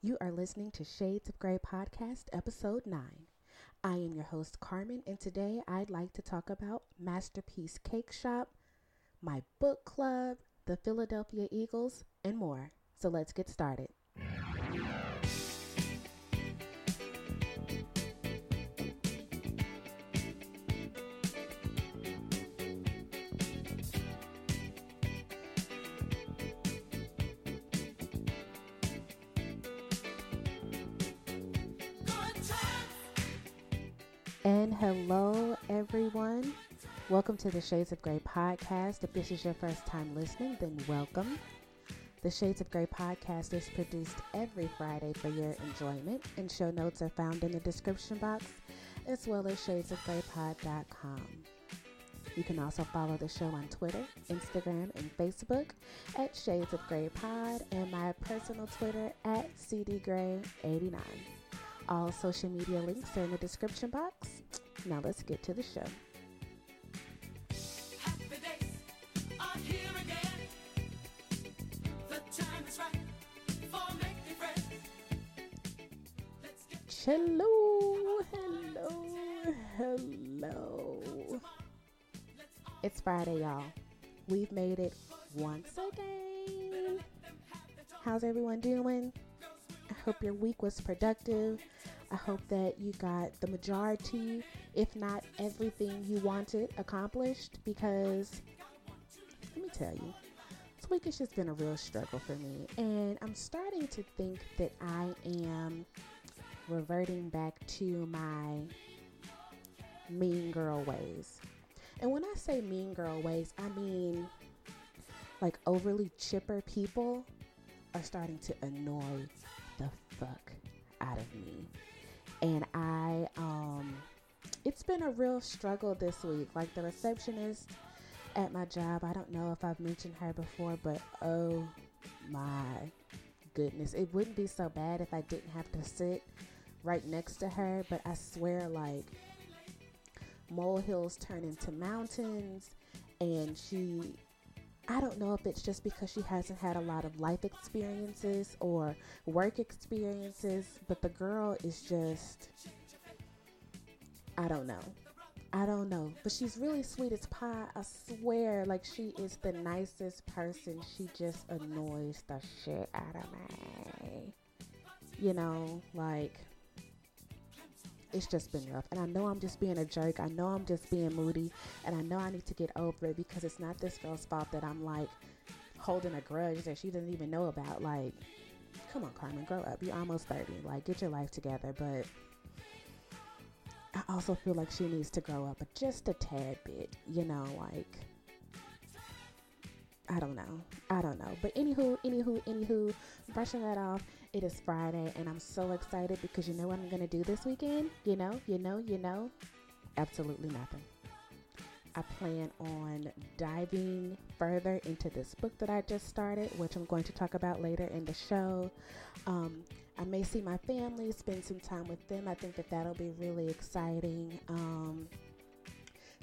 You are listening to Shades of Grey Podcast, Episode 9. I am your host, Carmen, and today I'd like to talk about Masterpiece Cake Shop, my book club, the Philadelphia Eagles, and more. So let's get started. Hello, everyone. Welcome to the Shades of Grey podcast. If this is your first time listening, then welcome. The Shades of Grey podcast is produced every Friday for your enjoyment, and show notes are found in the description box as well as shadesofgreypod.com. You can also follow the show on Twitter, Instagram, and Facebook at Shades of Grey Pod, and my personal Twitter at CDGray89. All social media links are in the description box. Now let's get to the show. Happy days are here again. The time is right for making friends. Let's get Hello, hello, hello. It's Friday, y'all. We've made it once again. How's everyone doing? I hope your week was productive. I hope that you got the majority, if not everything you wanted accomplished because let me tell you, this week has just been a real struggle for me. And I'm starting to think that I am reverting back to my mean girl ways. And when I say mean girl ways, I mean like overly chipper people are starting to annoy the fuck out of me. And I um it's been a real struggle this week. Like the receptionist at my job, I don't know if I've mentioned her before, but oh my goodness. It wouldn't be so bad if I didn't have to sit right next to her, but I swear like molehills turn into mountains and she I don't know if it's just because she hasn't had a lot of life experiences or work experiences, but the girl is just I don't know. I don't know. But she's really sweet as pie. I swear, like she is the nicest person. She just annoys the shit out of me. You know, like it's just been rough. And I know I'm just being a jerk. I know I'm just being moody. And I know I need to get over it because it's not this girl's fault that I'm like holding a grudge that she doesn't even know about. Like, come on, Carmen, grow up. You're almost 30. Like, get your life together. But I also feel like she needs to grow up just a tad bit, you know, like. I don't know. I don't know. But anywho, anywho, anywho, brushing that off. It is Friday and I'm so excited because you know what I'm going to do this weekend? You know, you know, you know? Absolutely nothing. I plan on diving further into this book that I just started, which I'm going to talk about later in the show. Um, I may see my family, spend some time with them. I think that that'll be really exciting. Um,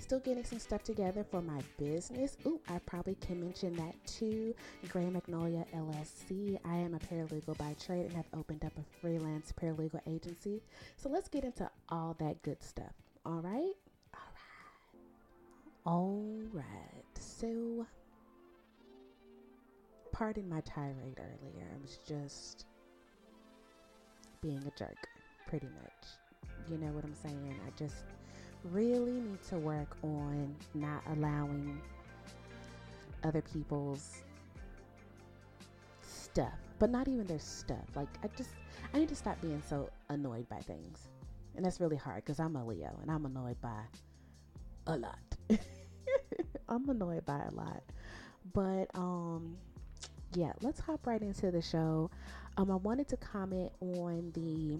Still getting some stuff together for my business. Ooh, I probably can mention that too. Gray Magnolia LLC. I am a paralegal by trade and have opened up a freelance paralegal agency. So let's get into all that good stuff. All right? All right. All right. So, pardon my tirade earlier. I was just being a jerk, pretty much. You know what I'm saying? I just really need to work on not allowing other people's stuff, but not even their stuff. Like, I just, I need to stop being so annoyed by things. And that's really hard because I'm a Leo and I'm annoyed by a lot. I'm annoyed by a lot. But, um, yeah, let's hop right into the show. Um, I wanted to comment on the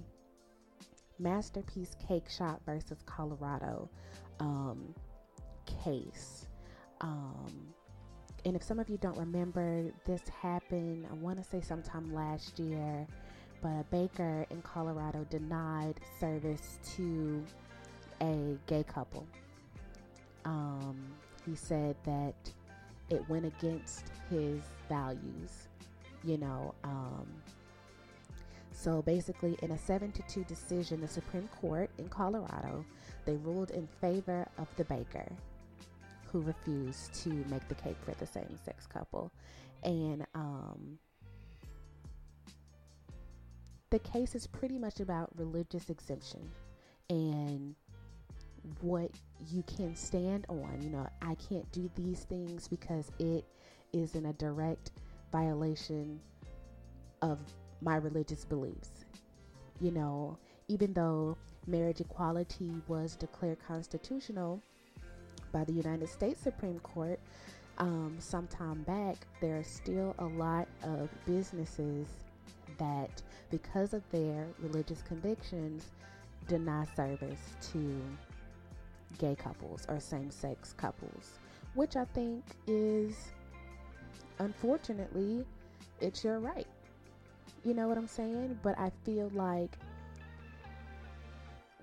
Masterpiece Cake Shop versus Colorado um, case. Um, and if some of you don't remember, this happened, I want to say sometime last year, but a baker in Colorado denied service to a gay couple. Um, he said that it went against his values, you know. Um, So basically, in a 7 to 2 decision, the Supreme Court in Colorado, they ruled in favor of the baker who refused to make the cake for the same sex couple. And um, the case is pretty much about religious exemption and what you can stand on. You know, I can't do these things because it is in a direct violation of my religious beliefs. You know, even though marriage equality was declared constitutional by the United States Supreme Court um, some time back, there are still a lot of businesses that, because of their religious convictions, deny service to gay couples or same sex couples, which I think is unfortunately it's your right. You know what I'm saying? But I feel like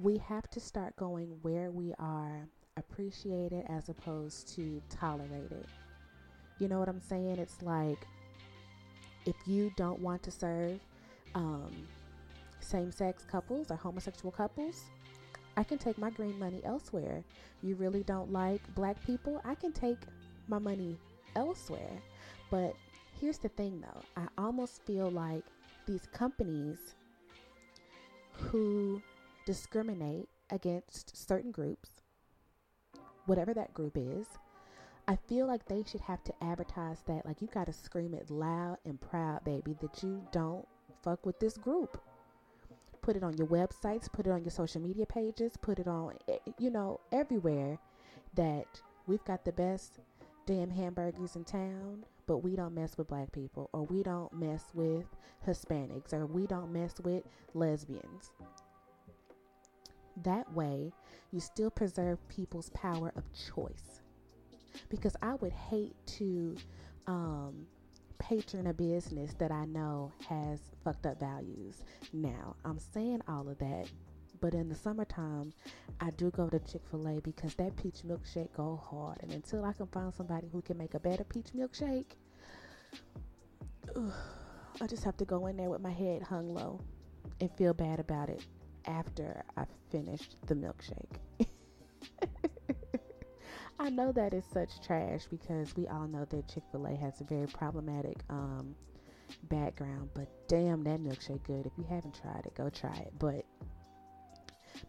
we have to start going where we are appreciated as opposed to tolerated. You know what I'm saying? It's like if you don't want to serve um, same sex couples or homosexual couples, I can take my green money elsewhere. You really don't like black people? I can take my money elsewhere. But here's the thing though I almost feel like these companies who discriminate against certain groups, whatever that group is, I feel like they should have to advertise that. Like, you got to scream it loud and proud, baby, that you don't fuck with this group. Put it on your websites, put it on your social media pages, put it on, eh, you know, everywhere that we've got the best damn hamburgers in town, but we don't mess with black people, or we don't mess with Hispanics, or we don't mess with lesbians. That way, you still preserve people's power of choice. Because I would hate to um, patron a business that I know has fucked up values. Now, I'm saying all of that, but in the summertime, I do go to Chick fil A because that peach milkshake go hard. And until I can find somebody who can make a better peach milkshake, I just have to go in there with my head hung low and feel bad about it after I finished the milkshake. I know that is such trash because we all know that Chick fil A has a very problematic um, background, but damn, that milkshake good. If you haven't tried it, go try it. But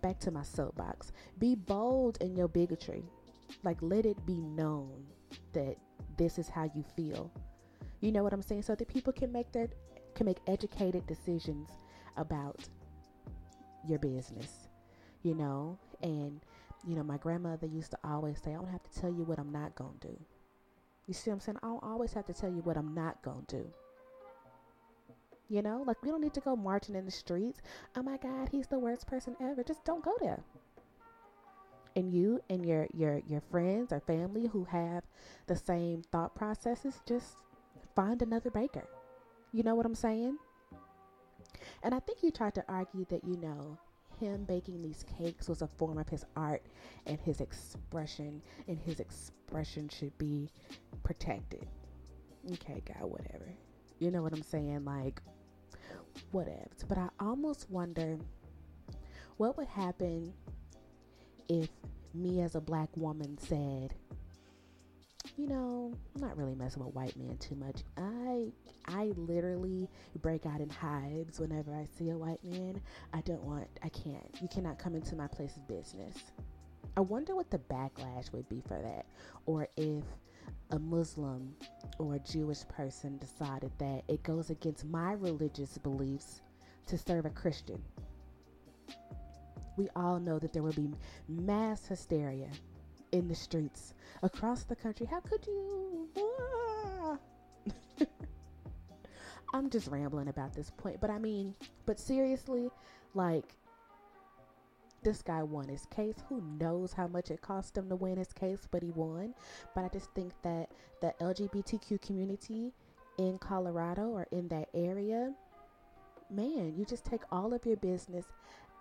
back to my soapbox be bold in your bigotry, like, let it be known that this is how you feel. You know what I'm saying? So that people can make their can make educated decisions about your business, you know, and you know, my grandmother used to always say, I don't have to tell you what I'm not to do. You see what I'm saying? I don't always have to tell you what I'm not to do. You know, like we don't need to go marching in the streets. Oh my God, he's the worst person ever. Just don't go there. And you and your your your friends or family who have the same thought processes, just find another baker. You know what I'm saying? And I think you tried to argue that you know him baking these cakes was a form of his art and his expression, and his expression should be protected. Okay, God, whatever. You know what I'm saying? Like, whatever. But I almost wonder what would happen if me as a black woman said, you know, I'm not really messing with white men too much. I I literally break out in hives whenever I see a white man. I don't want I can't. You cannot come into my place of business. I wonder what the backlash would be for that or if a Muslim or a Jewish person decided that it goes against my religious beliefs to serve a Christian. We all know that there will be mass hysteria in the streets across the country. How could you? I'm just rambling about this point, but I mean, but seriously, like this guy won his case. Who knows how much it cost him to win his case, but he won. But I just think that the LGBTQ community in Colorado or in that area, man, you just take all of your business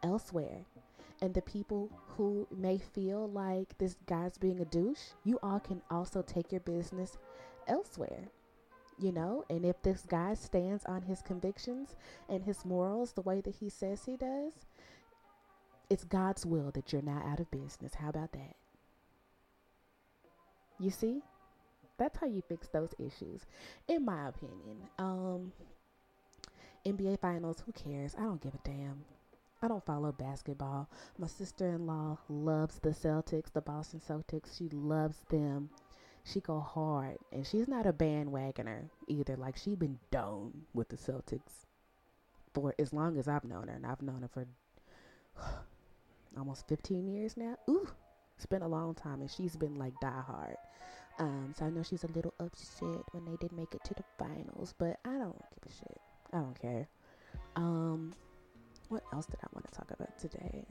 elsewhere. And the people who may feel like this guy's being a douche, you all can also take your business elsewhere. you know, and if this guy stands on his convictions and his morals the way that he says he does, it's God's will that you're now out of business. How about that? You see? That's how you fix those issues, in my opinion. Um, NBA Finals, who cares? I don't give a damn. I don't follow basketball. My sister in law loves the Celtics, the Boston Celtics. She loves them. She go hard, and she's not a bandwagoner either. Like she been done with the Celtics for as long as I've known her, and I've known her for almost 15 years now. Ooh, it's been a long time, and she's been like die hard. Um, so I know she's a little upset when they didn't make it to the finals, but I don't give a shit. I don't care. Um, what else did I want to talk about today?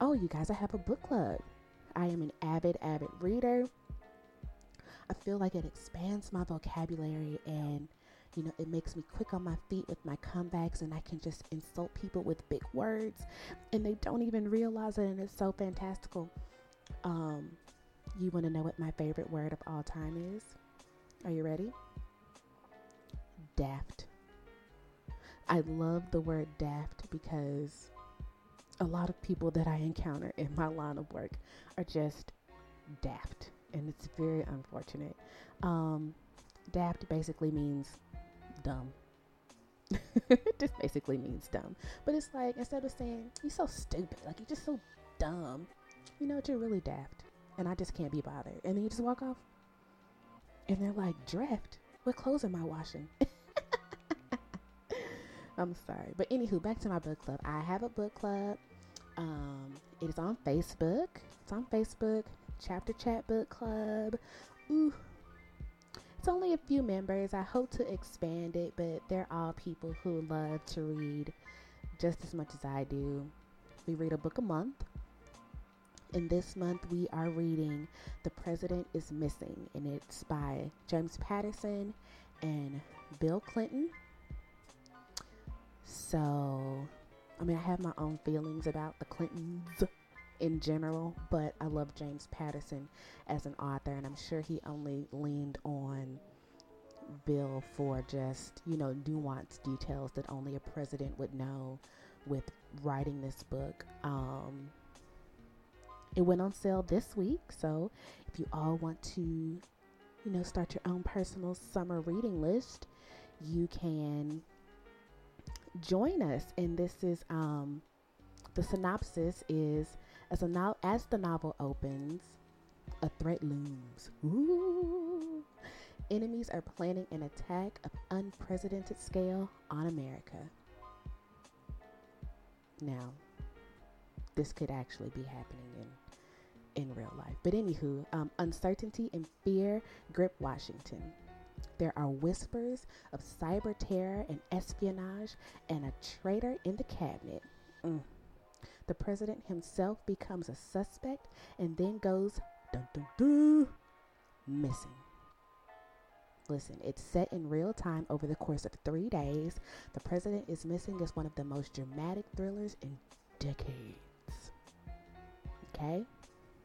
Oh, you guys, I have a book club. I am an avid, avid reader. I feel like it expands my vocabulary and, you know, it makes me quick on my feet with my comebacks and I can just insult people with big words and they don't even realize it and it's so fantastical. Um, you want to know what my favorite word of all time is? Are you ready? Daft. I love the word daft because a lot of people that I encounter in my line of work are just daft, and it's very unfortunate. Um, daft basically means dumb. it just basically means dumb. But it's like instead of saying you're so stupid, like you're just so dumb, you know what? You're really daft, and I just can't be bothered. And then you just walk off, and they're like, "Draft? What clothes am I washing?" I'm sorry. But anywho, back to my book club. I have a book club. Um, it is on Facebook. It's on Facebook. Chapter Chat Book Club. Ooh. It's only a few members. I hope to expand it, but they're all people who love to read just as much as I do. We read a book a month. And this month we are reading The President is Missing, and it's by James Patterson and Bill Clinton. So, I mean, I have my own feelings about the Clintons in general, but I love James Patterson as an author, and I'm sure he only leaned on Bill for just, you know, nuanced details that only a president would know with writing this book. Um, it went on sale this week, so if you all want to, you know, start your own personal summer reading list, you can join us. And this is um, the synopsis is as a no- as the novel opens, a threat looms. Ooh. Enemies are planning an attack of unprecedented scale on America. Now, this could actually be happening in in real life. But anywho, um, uncertainty and fear grip Washington. There are whispers of cyber terror and espionage and a traitor in the cabinet. Mm. The president himself becomes a suspect and then goes dun, dun, dun, missing. Listen, it's set in real time over the course of three days. The president is missing is one of the most dramatic thrillers in decades. Okay?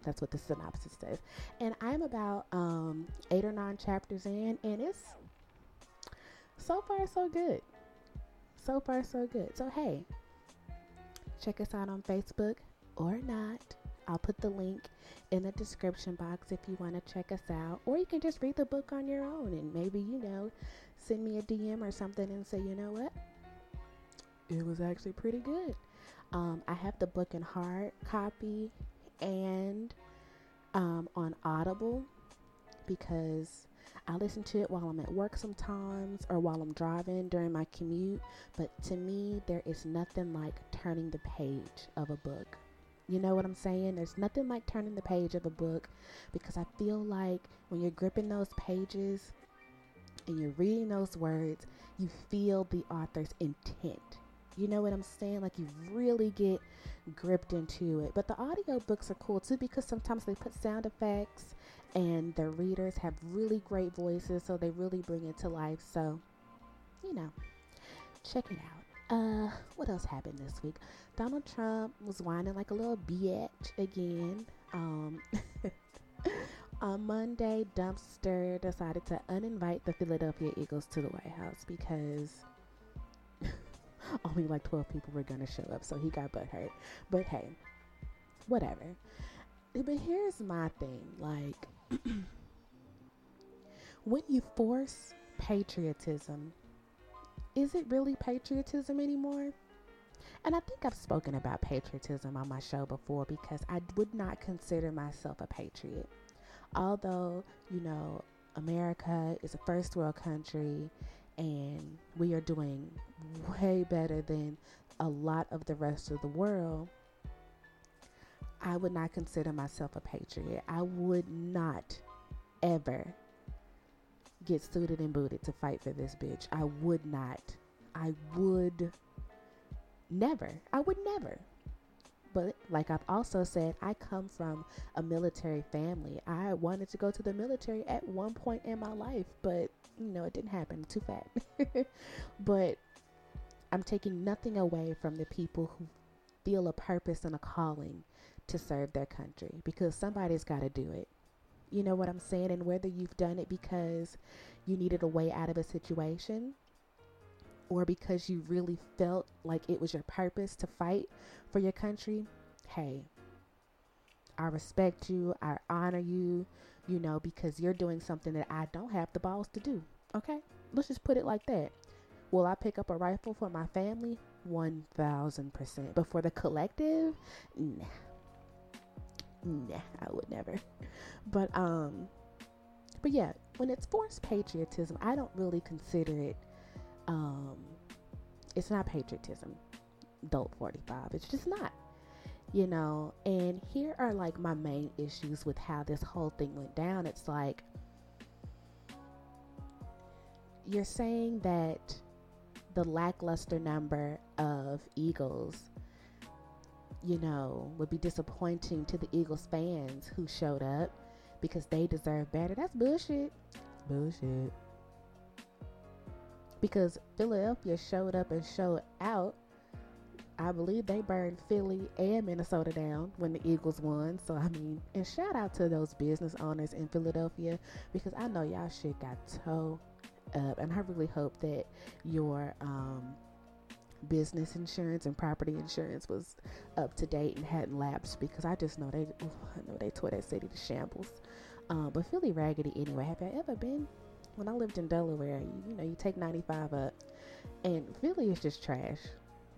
That's what the synopsis says. And I'm about um, eight or nine chapters in, and it's so far so good. So far so good. So, hey, check us out on Facebook or not. I'll put the link in the description box if you want to check us out. Or you can just read the book on your own and maybe, you know, send me a DM or something and say, you know what? It was actually pretty good. Um, I have the book in hard copy and um, on Audible because I listen to it while I'm at work sometimes or while I'm driving during my commute. But to me, there is nothing like turning the page of a book. You know what I'm saying? There's nothing like turning the page of a book because I feel like when you're gripping those pages and you're reading those words, you feel the author's intent. You know what I'm saying? Like you really get gripped into it. But the audio books are cool too because sometimes they put sound effects and the readers have really great voices, so they really bring it to life. So, you know, check it out. Uh, what else happened this week? Donald Trump was whining like a little bitch again. Um, On Monday, Dumpster decided to uninvite the Philadelphia Eagles to the White House because only like 12 people were going to show up. So he got butthurt. But hey, whatever. But here's my thing like, when you force patriotism, is it really patriotism anymore? And I think I've spoken about patriotism on my show before because I would not consider myself a patriot. Although, you know, America is a first world country and we are doing way better than a lot of the rest of the world, I would not consider myself a patriot. I would not ever get suited and booted to fight for this bitch. I would not. I would never. I would never. But like I've also said, I come from a military family. I wanted to go to the military at one point in my life, but you know, it didn't happen. Too fat. but I'm taking nothing away from the people who feel a purpose and a calling to serve their country because somebody's got to do it. You know what I'm saying? And whether you've done it because you needed a way out of a situation or because you really felt like it was your purpose to fight for your country, hey, I respect you. I honor you, you know, because you're doing something that I don't have the balls to do. Okay? Let's just put it like that. Will I pick up a rifle for my family? 1000%. But for the collective, nah. Nah, I would never. But, um, but yeah, when it's forced patriotism, I don't really consider it, um, it's not patriotism. Dope 45. It's just not you know and here are like my main issues with how this whole thing went down it's like you're saying that the lackluster number of eagles you know would be disappointing to the eagles fans who showed up because they deserve better. That's bullshit. Bullshit. Because philadelphia showed up and showed out. I believe they burned Philly and Minnesota down when the Eagles won. So I mean, and shout out to those business owners in Philadelphia because I know y'all shit got toe up, and I really hope that your um, business insurance and property insurance was up to date and hadn't lapsed because I just know they, I know they tore that city to shambles. Um, but Philly raggedy anyway. Have I ever been? When I lived in Delaware, you, you know, you take 95 up, and Philly is just trash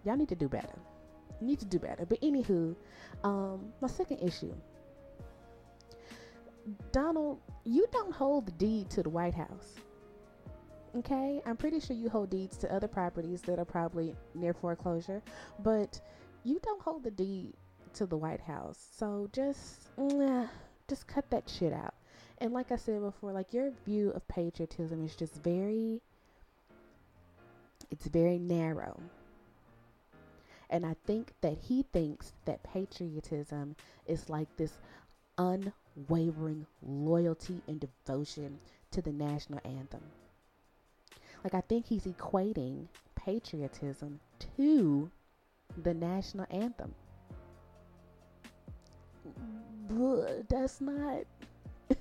y'all need to do better. You need to do better. But anywho, um, my second issue. Donald, you don't hold the deed to the White House. Okay? I'm pretty sure you hold deeds to other properties that are probably near foreclosure, but you don't hold the deed to the White House. So just just cut that shit out. And like I said before, like your view of patriotism is just very it's very narrow. And I think that he thinks that patriotism is like this unwavering loyalty and devotion to the national anthem. Like, I think he's equating patriotism to the national anthem. That's not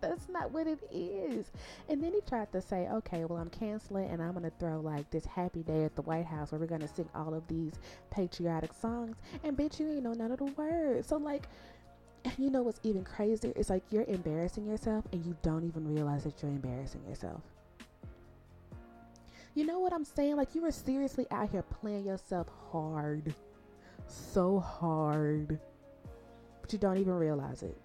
that's not what it is. And then he tried to say, okay, well, I'm canceling and I'm going to throw like this happy day at the White House where we're going to sing all of these patriotic songs. And bitch, you ain't know none of the words. So, like, you know what's even crazier? It's like you're embarrassing yourself and you don't even realize that you're embarrassing yourself. You know what I'm saying? Like, you were seriously out here playing yourself hard. So hard. But you don't even realize it.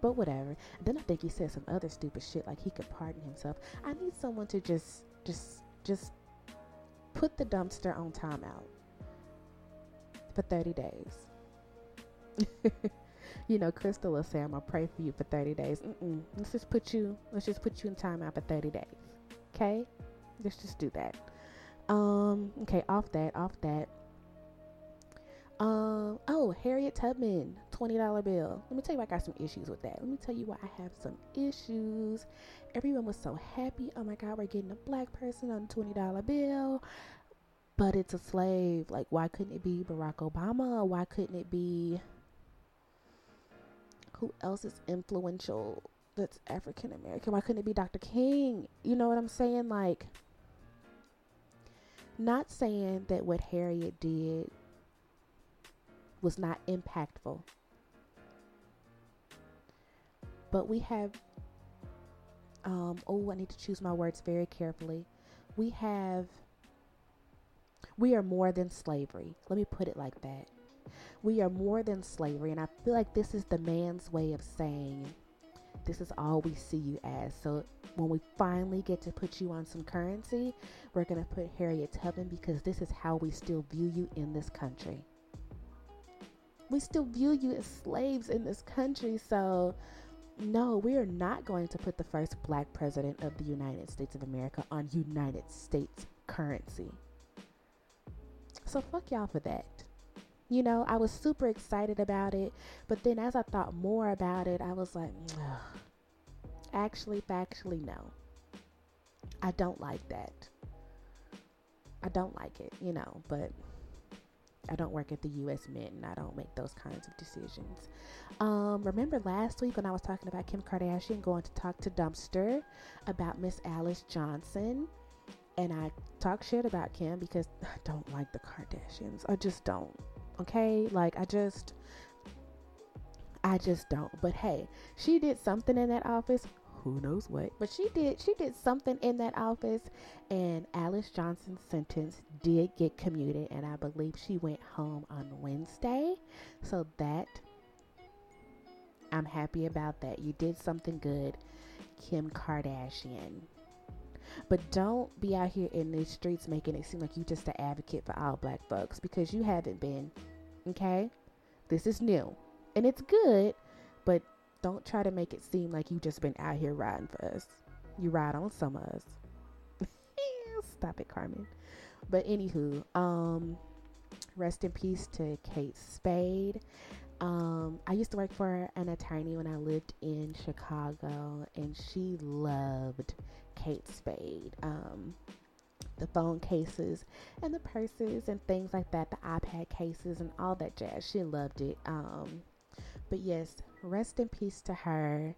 But whatever. Then I think he said some other stupid shit like he could pardon himself. I need someone to just just just put the dumpster on timeout for 30 days. you know, Crystal will say, I'm gonna pray for you for 30 days. Mm-mm. Let's just put you, let's just put you in timeout for 30 days. Okay? Let's just do that. Um, okay, off that, off that. Um, oh, Harriet Tubman, $20 bill. Let me tell you, I got some issues with that. Let me tell you why I have some issues. Everyone was so happy. Oh my God, we're getting a black person on a $20 bill. But it's a slave. Like, why couldn't it be Barack Obama? Why couldn't it be who else is influential that's African American? Why couldn't it be Dr. King? You know what I'm saying? Like, not saying that what Harriet did was not impactful, but we have, um, oh, I need to choose my words very carefully. We have, we are more than slavery. Let me put it like that. We are more than slavery, and I feel like this is the man's way of saying, this is all we see you as. So when we finally get to put you on some currency, we're going to put Harriet Tubman because this is how we still view you in this country. We still view you as slaves in this country. So, no, we are not going to put the first black president of the United States of America on United States currency. So, fuck y'all for that. You know, I was super excited about it, but then as I thought more about it, I was like, Ugh. actually, factually, no. I don't like that. I don't like it, you know, but I don't work at the US Mint and I don't make those kinds of decisions. Um, remember last week when I was talking about Kim Kardashian going to talk to Dumpster about Miss Alice Johnson? And I talk shit about Kim because I don't like the Kardashians. I just don't. Okay? Like, I just. I just don't. But hey, she did something in that office. Who knows what? But she did. She did something in that office, and Alice Johnson's sentence did get commuted, and I believe she went home on Wednesday. So that I'm happy about that. You did something good, Kim Kardashian. But don't be out here in these streets making it seem like you're just an advocate for all black folks because you haven't been. Okay? This is new. And it's good, but don't try to make it seem like you just been out here riding for us. You ride on some of us. Stop it, Carmen. But anywho, um, rest in peace to Kate Spade. Um, I used to work for an attorney when I lived in Chicago, and she loved Kate Spade. Um, the phone cases and the purses and things like that, the iPad cases and all that jazz. She loved it. Um, but yes, rest in peace to her.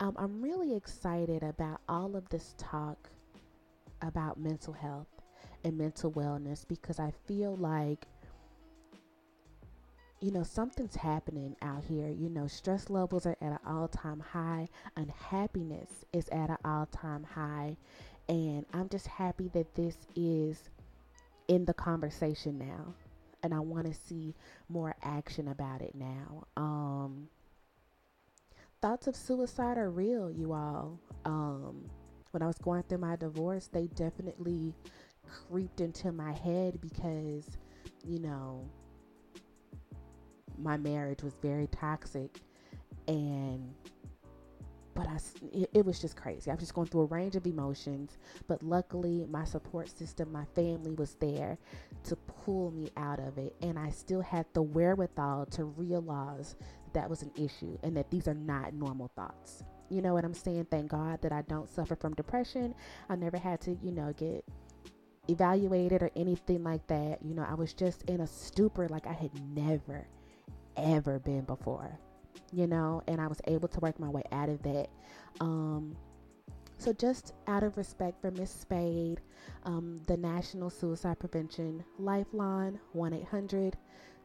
Um, I'm really excited about all of this talk about mental health and mental wellness because I feel like you know, something's happening out here. You know, stress levels are at an all time high, unhappiness is at an all time high. And I'm just happy that this is in the conversation now. And I want to see more action about it now. Um, thoughts of suicide are real, you all. Um, when I was going through my divorce, they definitely creeped into my head because, you know, my marriage was very toxic and but I, it, was just crazy. I was just going through a range of emotions, but luckily my support system, my family was there to pull me out of it. And I still had the wherewithal to realize that, that was an issue and that these are not normal thoughts. You know what I'm saying? Thank God that I don't suffer from depression. I never had to, you know, get evaluated or anything like that. You know, I was just in a stupor like I had never ever been before, you know, and I was able to work my way out of that. Um, so, just out of respect for Miss Spade, um, the National Suicide Prevention Lifeline 1 800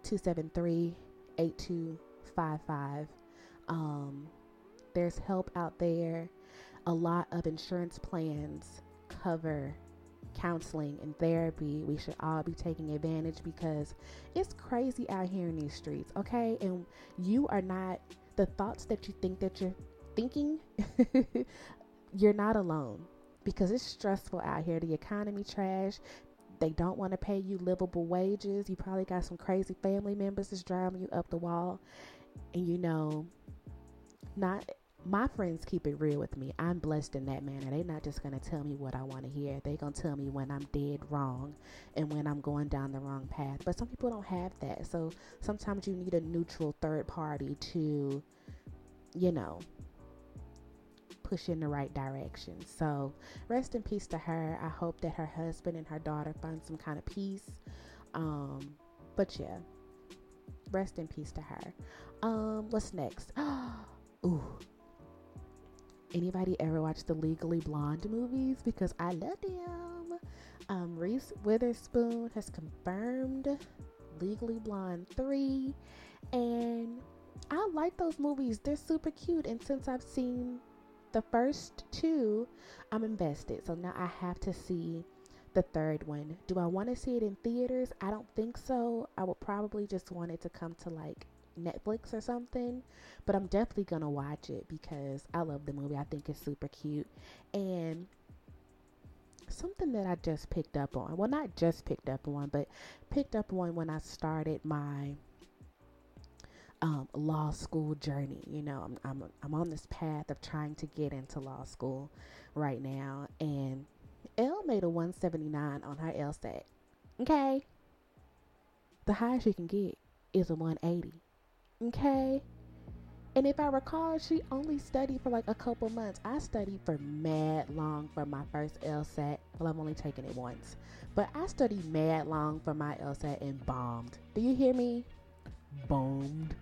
273 8255. Um, there's help out there. A lot of insurance plans cover counseling and therapy, we should all be taking advantage because it's crazy out here in these streets, okay? And you are not the thoughts that you think that you're thinking, you're not alone because it's stressful out here. The economy trash. They don't want to pay you livable wages. You probably got some crazy family members that's driving you up the wall. And you know, not my friends keep it real with me. I'm blessed in that manner. They're not just going to tell me what I want to hear. They're going to tell me when I'm dead wrong and when I'm going down the wrong path. But some people don't have that. So sometimes you need a neutral third party to, you know, push in the right direction. So rest in peace to her. I hope that her husband and her daughter find some kind of peace. Um, but yeah, rest in peace to her. Um, what's next? Ooh. Anybody ever watch the Legally Blonde movies? Because I love them. Um, Reese Witherspoon has confirmed Legally Blonde 3. And I like those movies. They're super cute. And since I've seen the first two, I'm invested. So now I have to see the third one. Do I want to see it in theaters? I don't think so. I would probably just want it to come to like Netflix or something. But I'm definitely to watch it because I love the movie. I think it's super cute. And something that I just picked up on. Well, not just picked up on, but picked up on when I started my um, law school journey. You know, I'm, I'm I'm on this path of trying to get into law school right now, and Elle made a 179 on her LSAT. Okay, the highest you can get is a 180. Okay. And if I recall, she only studied for like a couple months. I studied for mad long for my first LSAT. Well, I'm only taking it once. But I studied mad long for my LSAT and bombed. Do you hear me? Bombed.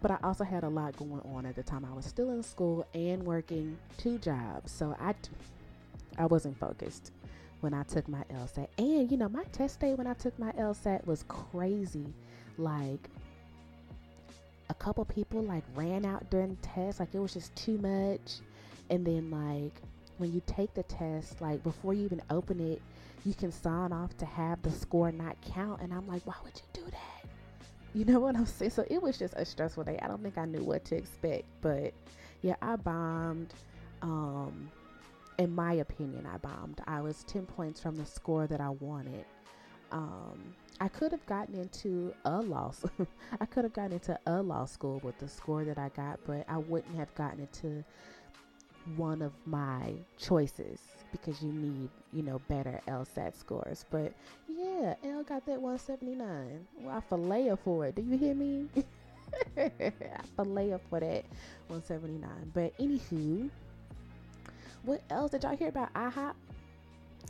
But I also had a lot going on at the time. I was still in school and working two jobs. So I, I wasn't focused when I took my LSAT. And, you know, my test day when I took my LSAT was crazy. Like, couple people like ran out during the test like it was just too much. And then like when you take the test like before you even open it you can sign off to have the score not count. And i'm like why would you do that? You know what i'm saying? So it was just a stressful day. I don't think i knew what to expect but yeah i bombed um in my opinion i bombed. I was 10 points from the score that i wanted. Um I could have gotten into a law. school. I could have gotten into a law school with the score that I got, but I wouldn't have gotten into one of my choices because you need, you know, better LSAT scores. But yeah, Elle got that 179. Well, I fillet for it. Do you hear me? I fillet for that 179. But anywho, what else did y'all hear about IHOP?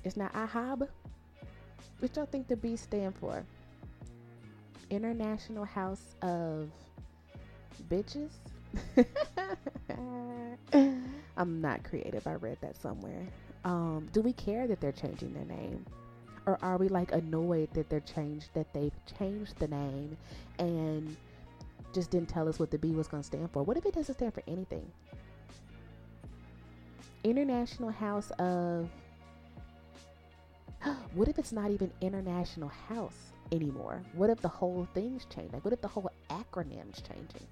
It's not IHOB. What y'all think the B stand for? International House of Bitches? I'm not creative. I read that somewhere. Um, do we care that they're changing their name? Or are we like annoyed that they're changed that they've changed the name and just didn't tell us what the B was gonna stand for? What if it doesn't stand for anything? International House of what if it's not even International House anymore? What if the whole thing's changed? Like, what if the whole acronym's changing?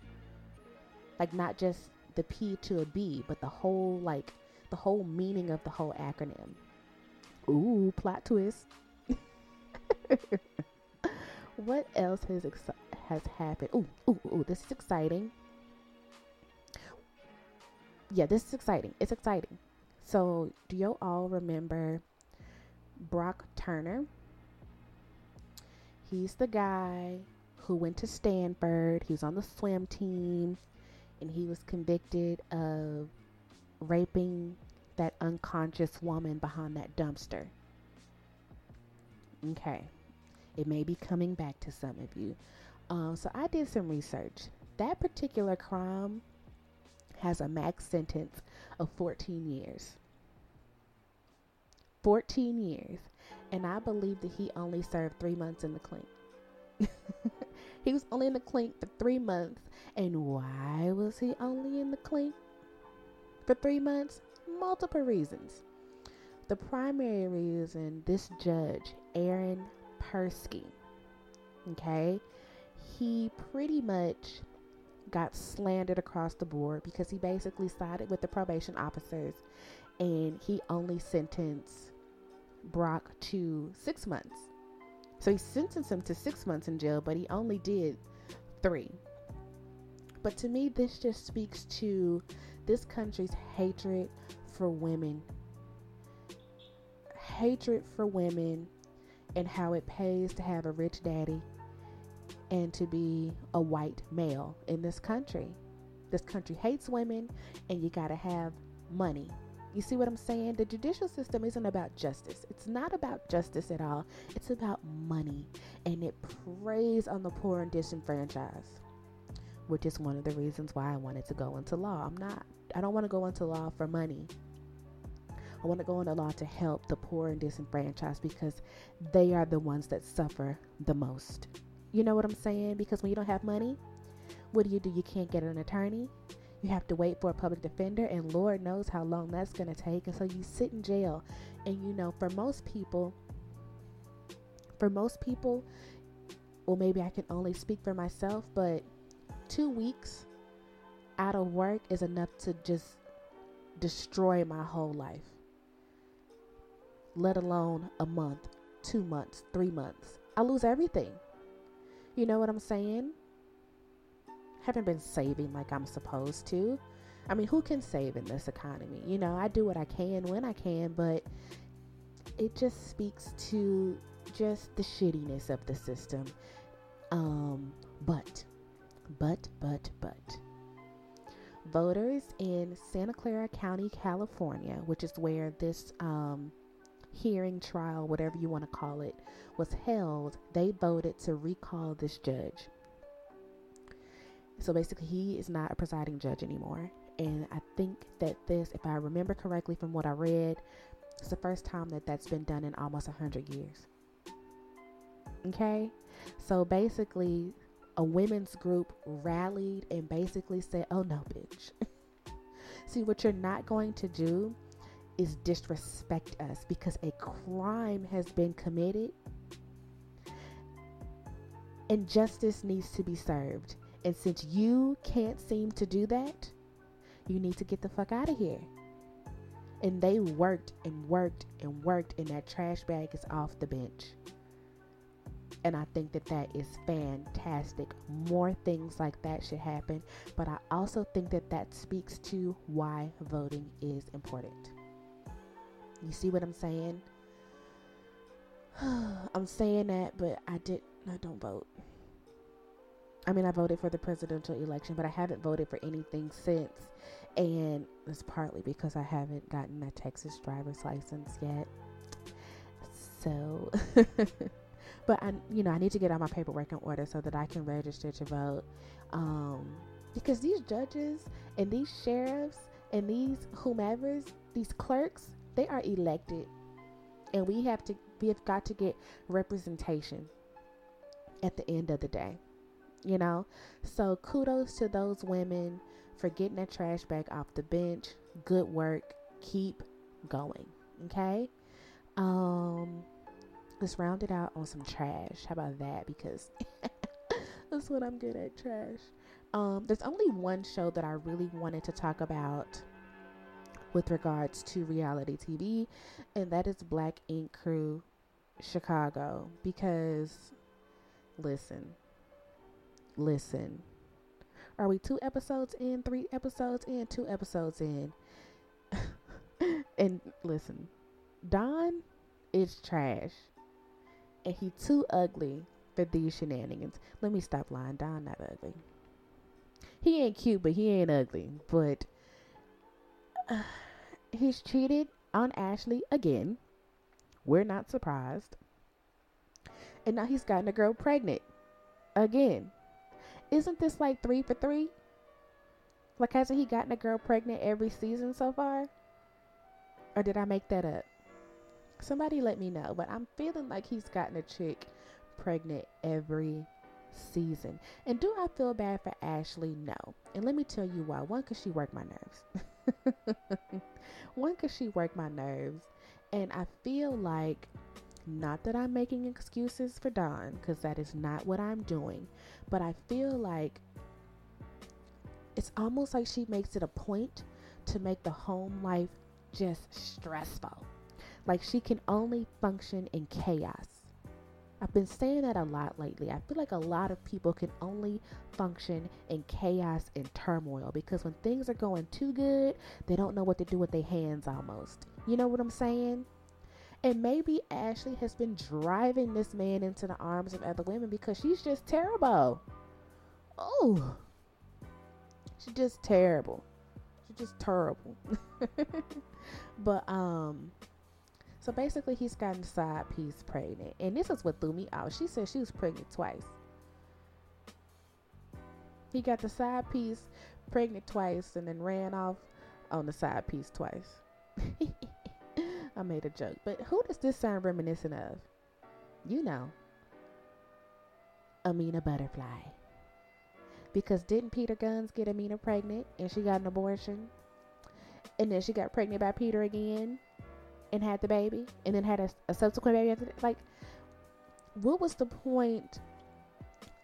Like, not just the P to a B, but the whole, like, the whole meaning of the whole acronym. Ooh, plot twist. what else has ex- has happened? Ooh, ooh, ooh, this is exciting. Yeah, this is exciting. It's exciting. So, do you all remember Brock Turner. He's the guy who went to Stanford. He was on the swim team and he was convicted of raping that unconscious woman behind that dumpster. Okay. It may be coming back to some of you. Um, so I did some research. That particular crime has a max sentence of 14 years. 14 years. And I believe that he only served three months in the clink. he was only in the clink for three months. And why was he only in the clink for three months? Multiple reasons. The primary reason this judge, Aaron Persky, okay, he pretty much got slandered across the board because he basically sided with the probation officers and he only sentenced Brock to six months. So he sentenced him to six months in jail, but he only did three. But to me, this just speaks to this country's hatred for women. Hatred for women and how it pays to have a rich daddy and to be a white male in this country. This country hates women, and you got to have money you see what I'm saying? The judicial system isn't about justice. It's not about justice at all. It's about money. And it preys on the poor and disenfranchised. which is one of the reasons why I wanted to go into law. I'm not, I don't want to go into law for money. I want to go into law to help the poor and disenfranchised because they are the ones that suffer the most. You know what I'm saying? Because when you don't have money, what do you do? You can't get an attorney. You have to wait for a public defender, and Lord knows how long that's going to take. And so you sit in jail. And you know, for most people, for most people, well, maybe I can only speak for myself, but two weeks out of work is enough to just destroy my whole life, let alone a month, two months, three months. I lose everything. You know what I'm saying? Haven't been saving like I'm supposed to. I mean, who can save in this economy? You know, I do what I can when I can, but it just speaks to just the shittiness of the system. Um, but, but, but, but. Voters in Santa Clara County, California, which is where this um, hearing, trial, whatever you want to call it, was held, they voted to recall this judge. So basically, he is not a presiding judge anymore. And I think that this, if I remember correctly from what I read, it's the first time that that's been done in almost 100 years. Okay? So basically, a women's group rallied and basically said, oh no, bitch. See, what you're not going to do is disrespect us because a crime has been committed and justice needs to be served. And since you can't seem to do that, you need to get the fuck out of here. And they worked and worked and worked, and that trash bag is off the bench. And I think that that is fantastic. More things like that should happen. But I also think that that speaks to why voting is important. You see what I'm saying? I'm saying that, but I did. I don't vote. I mean, I voted for the presidential election, but I haven't voted for anything since. And it's partly because I haven't gotten my Texas driver's license yet. So, but I, you know, I need to get all my paperwork in order so that I can register to vote. Um, because these judges and these sheriffs and these whomevers, these clerks, they are elected, and we have to, we have got to get representation at the end of the day you know? So kudos to those women for getting that trash bag off the bench. Good work. Keep going okay? Um let's round it out on some trash. How about that? Because that's what i'm good at trash. Um there's only one show that i really wanted to talk about with regards to reality tv and that is black ink crew chicago. Because listen listen. Are we two episodes in, three episodes in, two episodes in? and listen, Don is trash. And he too ugly for these shenanigans. Let me stop lying. Don not ugly. He ain't cute, but he ain't ugly. But uh, he's cheated on Ashley again. We're not surprised. And now he's gotten a girl pregnant again. Isn't this like three for three? Like, hasn't he gotten a girl pregnant every season so far? Or did I make that up? Somebody let me know. But I'm feeling like he's gotten a chick pregnant every season. And do I feel bad for Ashley? No. And let me tell you why. One, because she worked my nerves. One, because she worked my nerves. And I feel like, not that I'm making excuses for Don, because that is not what I'm doing. But I feel like it's almost like she makes it a point to make the home life just stressful. Like she can only function in chaos. I've been saying that a lot lately. I feel like a lot of people can only function in chaos and turmoil because when things are going too good, they don't know what to do with their hands almost. You know what I'm saying? And maybe Ashley has been driving this man into the arms of other women because she's just terrible. Oh, she's just terrible. She's just terrible. but, um, so basically, he's gotten side piece pregnant. And this is what threw me out. She said she was pregnant twice. He got the side piece pregnant twice and then ran off on the side piece twice. I made a joke, but who does this sound reminiscent of? You know, Amina Buddafly. Because didn't Peter Gunz get Amina pregnant and she got an abortion? And then she got pregnant by Peter again and had the baby and then had a, a subsequent baby after that? Like, what was the point?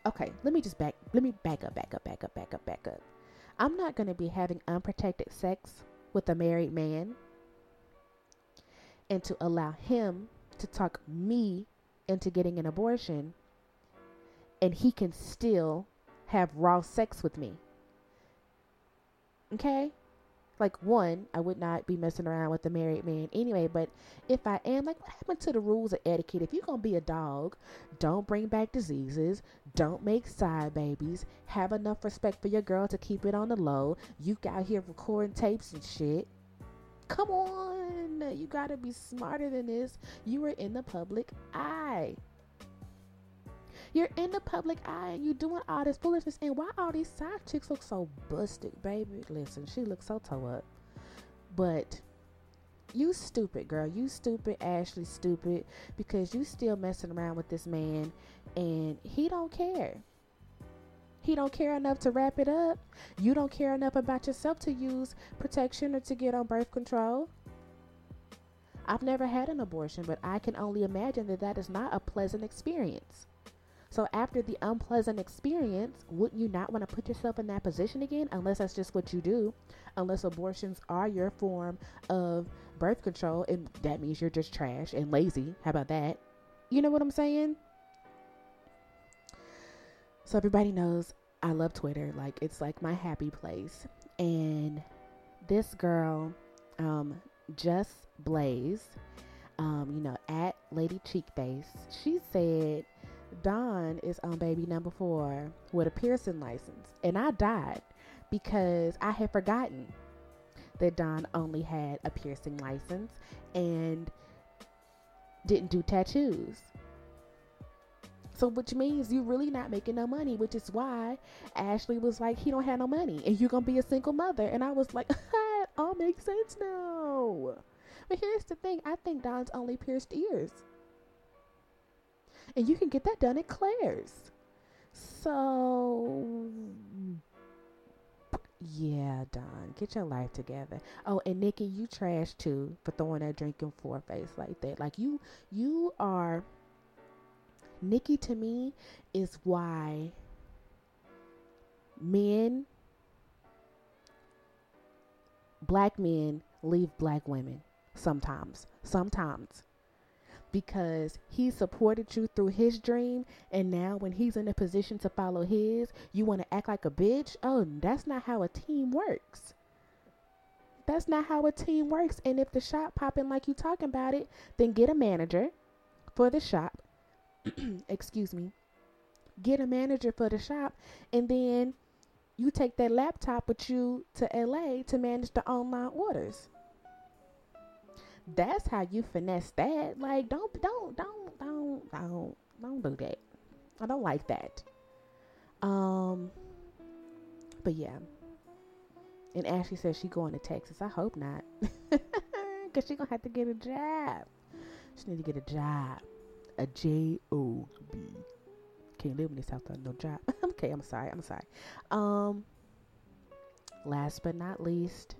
Okay, let me just back, let me back up, back up, back up, back up, back up. I'm not going to be having unprotected sex with a married man and to allow him to talk me into getting an abortion and he can still have raw sex with me. Okay? Like, one, I would not be messing around with a married man anyway, but if I am, like, what happened to the rules of etiquette? If you're going to be a dog, don't bring back diseases, don't make side babies, have enough respect for your girl to keep it on the low. You out here recording tapes and shit. Come on, you gotta be smarter than this. You are in the public eye. You're in the public eye and you're doing all this foolishness. And why all these side chicks look so busted, baby? Listen, she looks so toe up. But you stupid, girl. You stupid, Ashley, stupid. Because you still messing around with this man and he don't care. He don't care enough to wrap it up. You don't care enough about yourself to use protection or to get on birth control. I've never had an abortion, but I can only imagine that that is not a pleasant experience. So after the unpleasant experience, wouldn't you not want to put yourself in that position again unless that's just what you do? Unless abortions are your form of birth control and that means you're just trash and lazy. How about that? You know what I'm saying? So everybody knows I love Twitter. Like it's like my happy place. And this girl, um, Just Blaze, um, you know, at Lady Cheekface, she said Don is on baby number four with a piercing license. And I died because I had forgotten that Don only had a piercing license and didn't do tattoos. So which means you're really not making no money, which is why Ashley was like, he don't have no money and you're gonna be a single mother. And I was like, all makes sense now. But here's the thing, I think Don's only pierced ears. And you can get that done at Claire's. So yeah, Don, get your life together. Oh, and Nikki, you trash too for throwing that drinking four face like that. Like you, you are. Nikki to me is why men, black men, leave black women sometimes. Sometimes. Because he supported you through his dream and now when he's in a position to follow his you want to act like a bitch? Oh that's not how a team works. That's not how a team works and if the shop popping like you talking about it then get a manager for the shop excuse me get a manager for the shop and then you take that laptop with you to LA to manage the online orders that's how you finesse that. Like, don't, don't, don't, don't, don't, don't do that. I don't like that. Um, but yeah. And Ashley says she going to Texas. I hope not, cause she gonna have to get a job. She need to get a job, a J O B. Can't live in this house without no job. okay, I'm sorry. I'm sorry. Um, last but not least,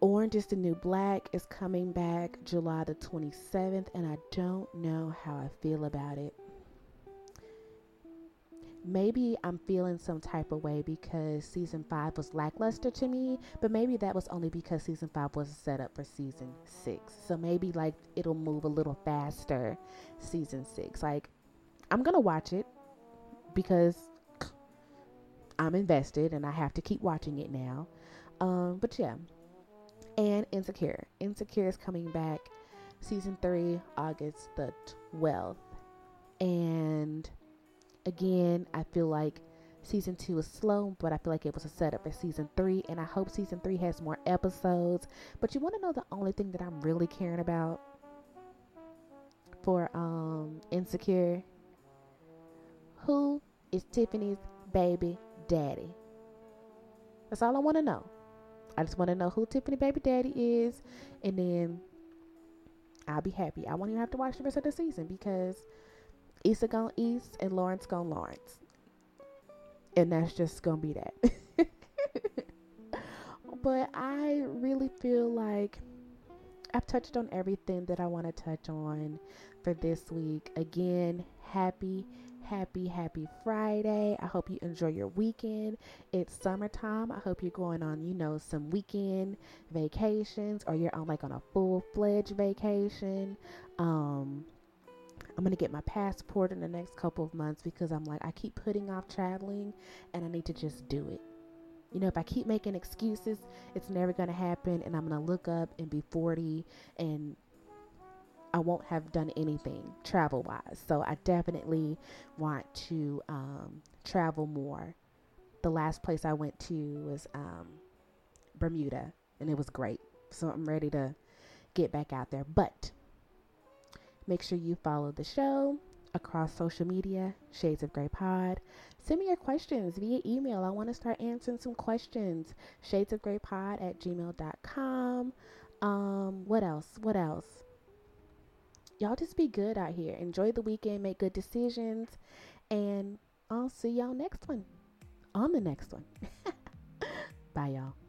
Orange is the New Black is coming back July the 27th, and I don't know how I feel about it. Maybe I'm feeling some type of way because season five was lackluster to me, but maybe that was only because season five was set up for season six. So maybe like it'll move a little faster season six. Like, I'm gonna watch it because I'm invested and I have to keep watching it now. Um, but yeah, and Insecure. Insecure is coming back season 3 August the 12th. And again, I feel like season 2 was slow, but I feel like it was a setup for season 3 and I hope season 3 has more episodes. But you want to know the only thing that I'm really caring about for um Insecure? Who is Tiffany's baby daddy. That's all I want to know. I just want to know who Tiffany baby daddy is, and then I'll be happy. I won't even have to watch the rest of the season because Issa gone East and Lawrence gone Lawrence, and that's just gonna be that. but I really feel like I've touched on everything that I want to touch on for this week. Again, happy, happy, happy Friday. I hope you enjoy your weekend. It's summertime. I hope you're going on, you know, some weekend vacations or you're on like on a full fledged vacation. Um, I'm going to get my passport in the next couple of months because I'm like, I keep putting off traveling and I need to just do it. You know, if I keep making excuses, it's never going to happen. And I'm going to look up and be 40 and I won't have done anything travel wise. So I definitely want to um, travel more. The last place I went to was um, Bermuda and it was great. So I'm ready to get back out there. But make sure you follow the show across social media, Shades of Grey Pod. Send me your questions via email. I want to start answering some questions. Shades of Grey Pod at gmail.com. Um, what else? What else? Y'all just be good out here. Enjoy the weekend, make good decisions, and I'll see y'all next one. On the next one. Bye, y'all.